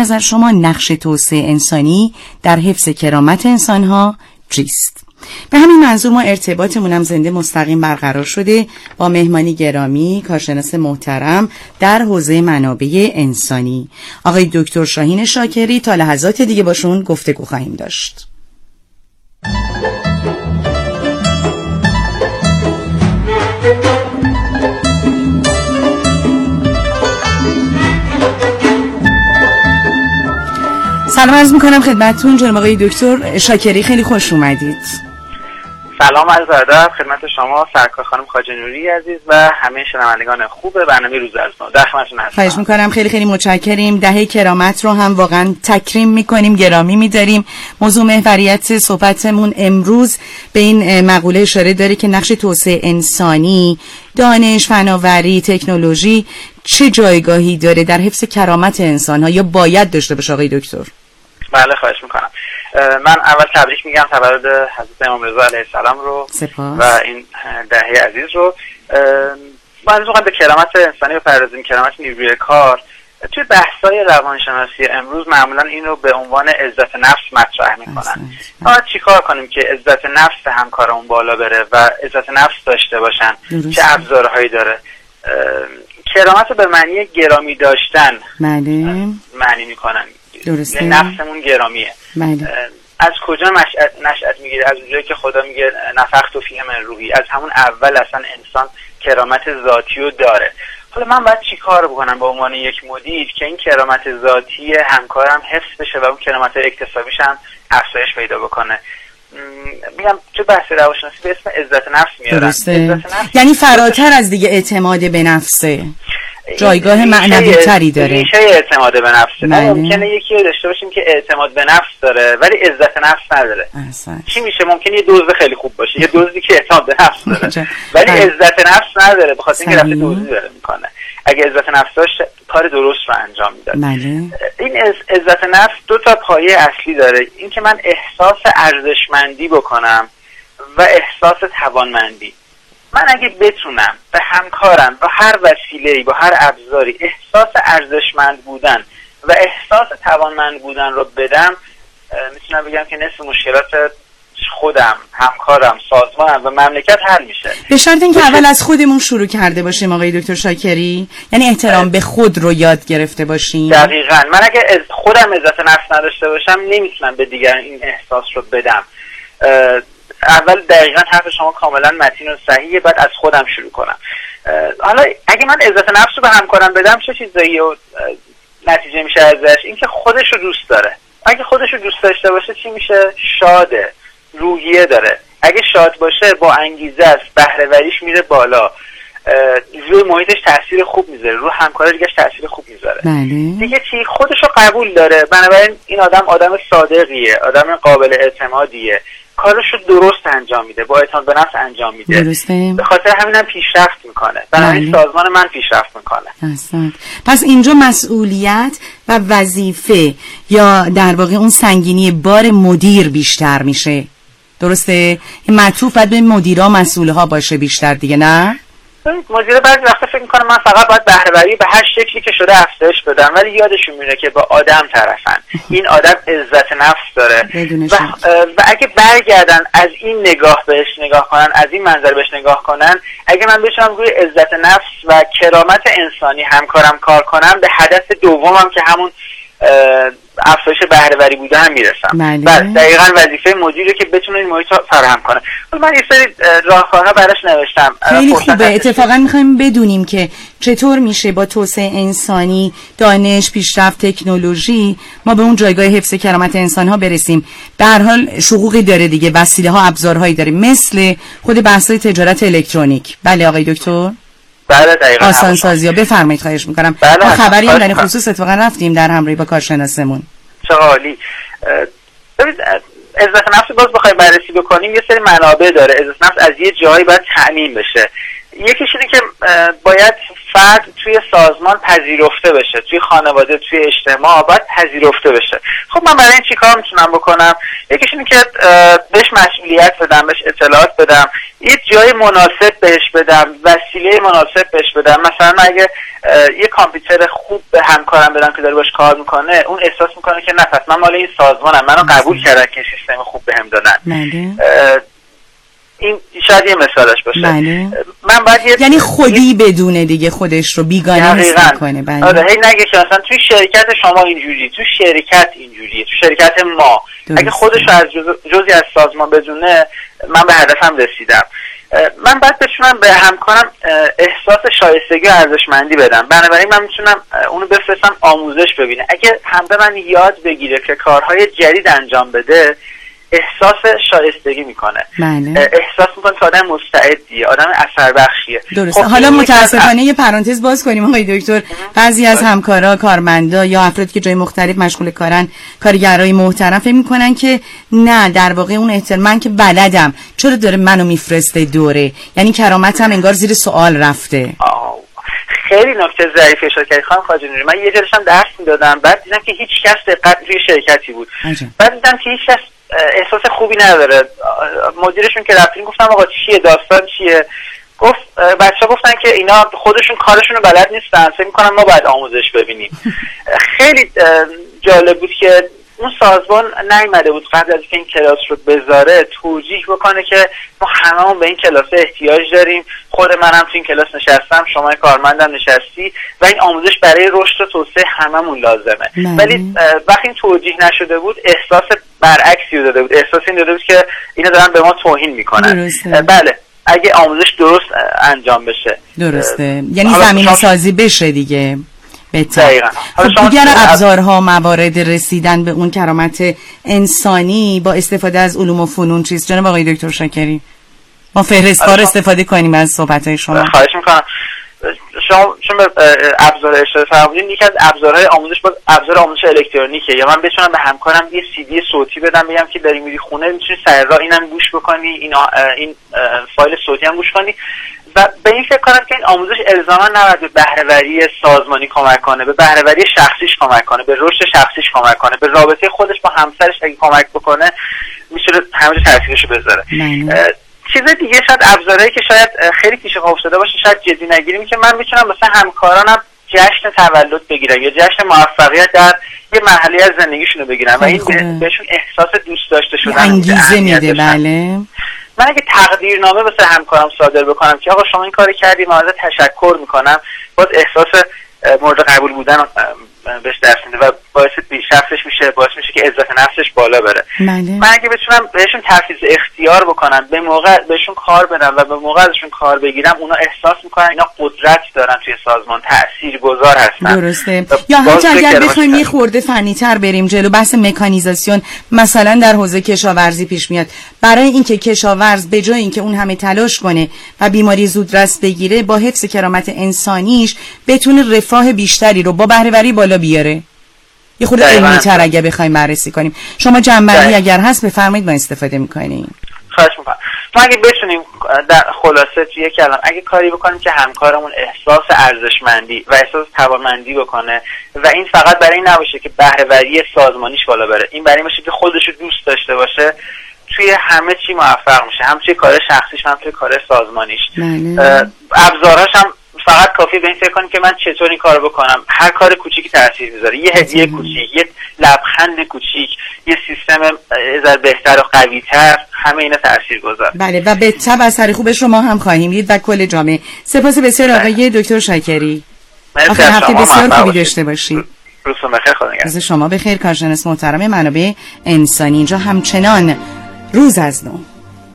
نظر شما نقش توسعه انسانی در حفظ کرامت انسانها چیست؟ به همین منظور ما ارتباطمون هم زنده مستقیم برقرار شده با مهمانی گرامی کارشناس محترم در حوزه منابع انسانی. آقای دکتر شاهین شاکری تا لحظات دیگه باشون گفتگو خواهیم داشت. سلام عرض می‌کنم خدمتتون جناب آقای دکتر شاکری خیلی خوش اومدید. سلام از ادب خدمت شما سرکار خانم خاجنوری عزیز و همه شنوندگان خوب برنامه روز از ما. در خدمتتون هستم خواهش می‌کنم خیلی خیلی متشکریم. دهه کرامت رو هم واقعا تکریم می‌کنیم گرامی میداریم. موضوع محوریت صحبتمون امروز به این مقوله اشاره داره که نقش توسعه انسانی دانش فناوری تکنولوژی چه جایگاهی داره در حفظ کرامت انسان ها یا باید داشته باشه آقای دکتر؟ بله خواهش می‌کنم. من اول تبریک میگم تولد حضرت امام رضا علیه السلام رو سپاس. و این دهه عزیز رو. ما از به کرامت انسانی بپردازیم کرامت نیروی کار. توی بحثای روانشناسی امروز معمولا این رو به عنوان عزت نفس مطرح می‌کنن. ما چیکار کنیم که عزت نفس همکارمون بالا بره و عزت نفس داشته باشن؟ چه ابزارهایی داره؟ کرامت به معنی گرامی داشتن بله. معنی می‌کنن. درسته؟ نفسمون گرامیه. بله. از کجا نشأت, نشأت می‌گیره از اونجایی که خدا میگه نفخت و فیه من روحی. از همون اول اصلا انسان کرامت ذاتی رو داره. حالا من باید چی کار بکنم به عنوان یک مدیر که این کرامت ذاتی همکارم حفظ بشه و اون کرامت اکتسابیش هم افزایش پیدا بکنه؟ میگم تو بحث روانشناسی به اسم عزت نفس میارن درسته. یعنی فراتر از دیگه اعتماد به نفسه جایگاه معنوی تری داره ریشه اعتماد به نفسه بله. ممکنه یکی رو داشته باشیم که اعتماد به نفس داره ولی عزت نفس نداره احسن. چی میشه ممکنه یه دزد خیلی خوب باشه یه دزدی که اعتماد به نفس داره چه- ولی بله. عزت نفس نداره به خاطر اینکه رفته. دزدی داره می‌کنه اگه عزت نفس داشت کار درست رو انجام می‌داد. بله. این عزت نفس دو تا پایه اصلی داره. اینکه من احساس ارزشمندی بکنم و احساس توانمندی. من اگه بتونم به همکارم با هر وسیله با هر ابزاری احساس ارزشمند بودن و احساس توانمند بودن رو بدم می‌تونم بگم که نصف مشکلات خودم همکارم سازمانم و مملکت حل میشه. به شرط اینکه اول از خودمون شروع کرده باشیم آقای دکتر شاکری. یعنی احترام به خود رو یاد گرفته باشیم. دقیقا. من اگه از خودم عزت نفس نداشته باشم نمی‌تونم به دیگران این احساس رو بدم. اول دقیقا حرف شما کاملا متین و صحیحه بعد از خودم شروع کنم. حالا اگه من عزت نفس رو به همکارم بدم چه چیزایی و نتیجه میشه ازش؟ اینکه خودش رو دوست داره. اگه خودش رو دوست داشته باشه چی میشه؟ شاده. روحیه داره. اگه شاد باشه با انگیزه است بهرهوریش میره بالا. روی محیطش تاثیر خوب می‌ذاره. رو همکارش دیگه تاثیر خوب می‌ذاره. بله. دیگه چی؟ خودش رو قبول داره. بنابراین این آدم آدم صادقیه. آدم قابل اعتمادیه. کارش رو درست انجام میده. با اعتماد به نفس انجام میده. درسته. به خاطر همین هم پیشرفت می‌کنه. بنابراین بله. سازمان من پیشرفت می‌کنه. احسنت. پس اینجا مسئولیت و وظیفه یا در واقع اون سنگینی بار مدیر بیشتر میشه. درسته؟ این معطوف باید به مدیرا مسئول ها باشه بیشتر دیگه نه؟ مدیر بعضی وقتا فکر می‌کنه من فقط باید بهرهوری به هر شکلی که شده افزایش بدم ولی یادشون میره که با آدم طرفن. این آدم عزت نفس داره. و. و اگه برگردن از این نگاه بهش نگاه کنن از این منظر بهش نگاه کنن اگه من بتونم روی عزت نفس و کرامت انسانی همکارم کار کنم به هدف دومم که همون افزایش بهرهوری بوده هم می‌رسم. بله. دقیقا وظیفه مدیره که بتونه این محیط فراهم کنه. من یه سری اه، راهکارها براش نوشتم خیلی خوبه. اتفاقا می‌خوایم بدونیم که چطور میشه با توسعه انسانی دانش پیشرفت تکنولوژی ما به اون جایگاه حفظ کرامت انسان ها برسیم. به هر حال شقوقی داره دیگه وسیله ها ابزارهایی داره مثل خود بحث تجارت الکترونیک. بله آقای دکتر؟ بله دقیقا آسان سازی ها. بفرمایید خواهش می‌کنم. بله، ما خبری هم در خواهش خصوص اتفاقا رفتیم در همراهی با کارشناسمون. چه عالی. ببینید عزت نفس باز بخوایم بررسی بکنیم یه سری منابع داره. عزت نفس از یه جایی باید تعمین بشه. یکیش اینه که باید فرد توی سازمان پذیرفته بشه توی خانواده توی اجتماع باید پذیرفته بشه. خب من برای این چیکار می‌تونم بکنم؟ یکیش اینه که بهش مسئولیت بدم بهش اطلاعات بدم یه جای مناسب بهش بدم وسیله مناسب بهش بدم. مثلا اگه یه کامپیوتر خوب به همکارم بدم که داره باش کار می‌کنه اون احساس می‌کنه که نفس من مال این سازمانم منو قبول کردن که سیستم خوب بهم دادن. بله. این شاید یه مثالش باشه. بله. من باید یعنی خودی بدونه دیگه خودش رو بیگانه حس کنه بله. آره هی نگه مثلا توی شرکت شما اینجوری تو شرکت اینجوری تو شرکت ما. اگه خودش رو از جزی از سازمان بدونه من به هدفم رسیدم. من باید بتونم به همکارم احساس شایستگی و ارزشمندی بدم. بنابراین من می‌تونم اونو بفرستم آموزش ببینه. اگه هم به من یاد بگیره که کارهای جدید انجام بده احساس شایستگی می‌کنه. بله. احساس می‌کنه که آدم مستعدیه آدم اثر بخشیه درسته. خب حالا متاسفانه یه پرانتز باز کنیم آقای دکتر. بعضی از همکارا کارمندا یا افرادی که جای مختلف مشغول کارن کارگرای محترم فکر می‌کنن که نه در واقع اون احترام من که بلدم. چرا داره منو میفرسته دوره؟ یعنی کرامتم انگار زیر سوال رفته. خیلی نکته ظریفی اشاره کردی خانم خواجه من یه جلسم درس می‌دادم بعد دیدم که هیچ کس دقت روی شرکتی بود. بعد دیدم که هیچ کس احساس خوبی نداره. مدیرشون که رفتیم گفتم آقا چیه داستان چیه؟ گفت بچه گفتن که اینا خودشون کارشون رو بلد نیستن. فکر می‌کنن ما باید آموزش ببینیم. خیلی جالب بود که اون سازمان نیومده بود قبل از که این کلاس رو بذاره توجیه بکنه که ما هممون به این کلاس احتیاج داریم. خود منم تو این کلاس نشستم شما کارمندم نشستی و این آموزش برای رشد و توسعه هممون لازمه. بله. ولی وقتی این توجیه نشده بود احساس برعکسی رو داده بود. احساس این داده بود که اینا دارن به ما توهین می‌کنن. بله. اگه آموزش درست انجام بشه. درسته. یعنی زمین سازی بشه دیگه. بهتر. خب دیگر ابزارها موارد رسیدن به اون کرامت انسانی با استفاده از علوم و فنون چیست؟ جناب آقای دکتر شاکری ما فهرستوار استفاده کنیم از صحبت های شما خواهش می‌کنم. شما چون به ابزار اشاره فرمودین یکی از ابزارهای آموزش باز ابزار آموزش الکترونیکه. یا من بتونم به همکارم یه سی دی صوتی بدم بگم که داری میری خونه می‌تونی سر راه اینم گوش بکنی این این فایل صوتی هم گوش کنی. و به این فکر کنم که این آموزش الزاما نباید به بهرهوری سازمانی کمک کنه به بهرهوری شخصیش کمک کنه به رشد شخصیش کمک کنه به رابطه خودش با همسرش اگه کمک بکنه می‌تونه همه تاثیرشو بذاره. چیز دیگه شاید ابزارهایی که شاید خیلی پیش پا افتاده باشه شاید جدی نگیریم که من می‌تونم مثلا همکارانم جشن تولد بگیرم یا جشن موفقیت در یه مرحله از زندگیشون رو بگیرم و این بهشون احساس دوست داشته شدن انگیزه میده. بله. من اگه تقدیرنامه واسه همکارم صادر بکنم که آقا شما این کاری کردی من ازت تشکر می‌کنم. باز احساس مورد قبول بودن بهش دست میده و باعث بیشفش میشه باعث میشه که عزت نفسش بالا بره. بله. من اگه بتونم بهشون تفیز اختیار بکنم به موقع بهشون کار بدم و به موقع ازشون کار بگیرم اونا احساس می‌کنن اینا قدرت دارن توی سازمان تأثیر گذار هستن. درسته. یا حتی اگر بخوایم یه خورده فنی تر بریم جلو بحث مکانیزاسیون مثلا در حوزه کشاورزی پیش میاد. برای اینکه کشاورز به جای اینکه اون همه تلاش کنه و بیماری زودرس بگیره با حفظ کرامت انسانیش بتونه رفاه بیشتری رو با بهرهوری بالا بیاره. یه خود علمی تر اگه بخوایم بررسی کنیم. شما جنبندی اگر هست بفرمایید ما استفاده می‌کنیم. خواهش می‌کنم. ما اگه بتونیم در خلاصه توی کلام اگه کاری بکنیم که همکارمون احساس ارزشمندی و احساس توانمندی بکنه و این فقط برای این نباشه که بهرهوری سازمانیش بالا بره. این برای باشه که خودش رو دوست داشته باشه توی همه چی موفق میشه. هم توی کار شخصیش هم توی کار سازمانیش. بله. ابزارهاش هم فقط کافی به این فکر کنیم که من چطور این کارو بکنم. هر کار کوچیکی تاثیر می‌ذاره. یه هدیه کوچیک یه لبخند کوچیک یه سیستم ذره بهتر و قویتر همه اینا تاثیر گذار بله و به تب اثر خوبش رو ما هم خواهیم دید و کل جامعه. سپاس بسیار آقای دکتر شاکری آخر هفته بسیار خوبی داشته باشید روزتون بخیر. خدا شما بخیر. کارشناس محترم منابع انسانی. اینجا همچنان روز از نو.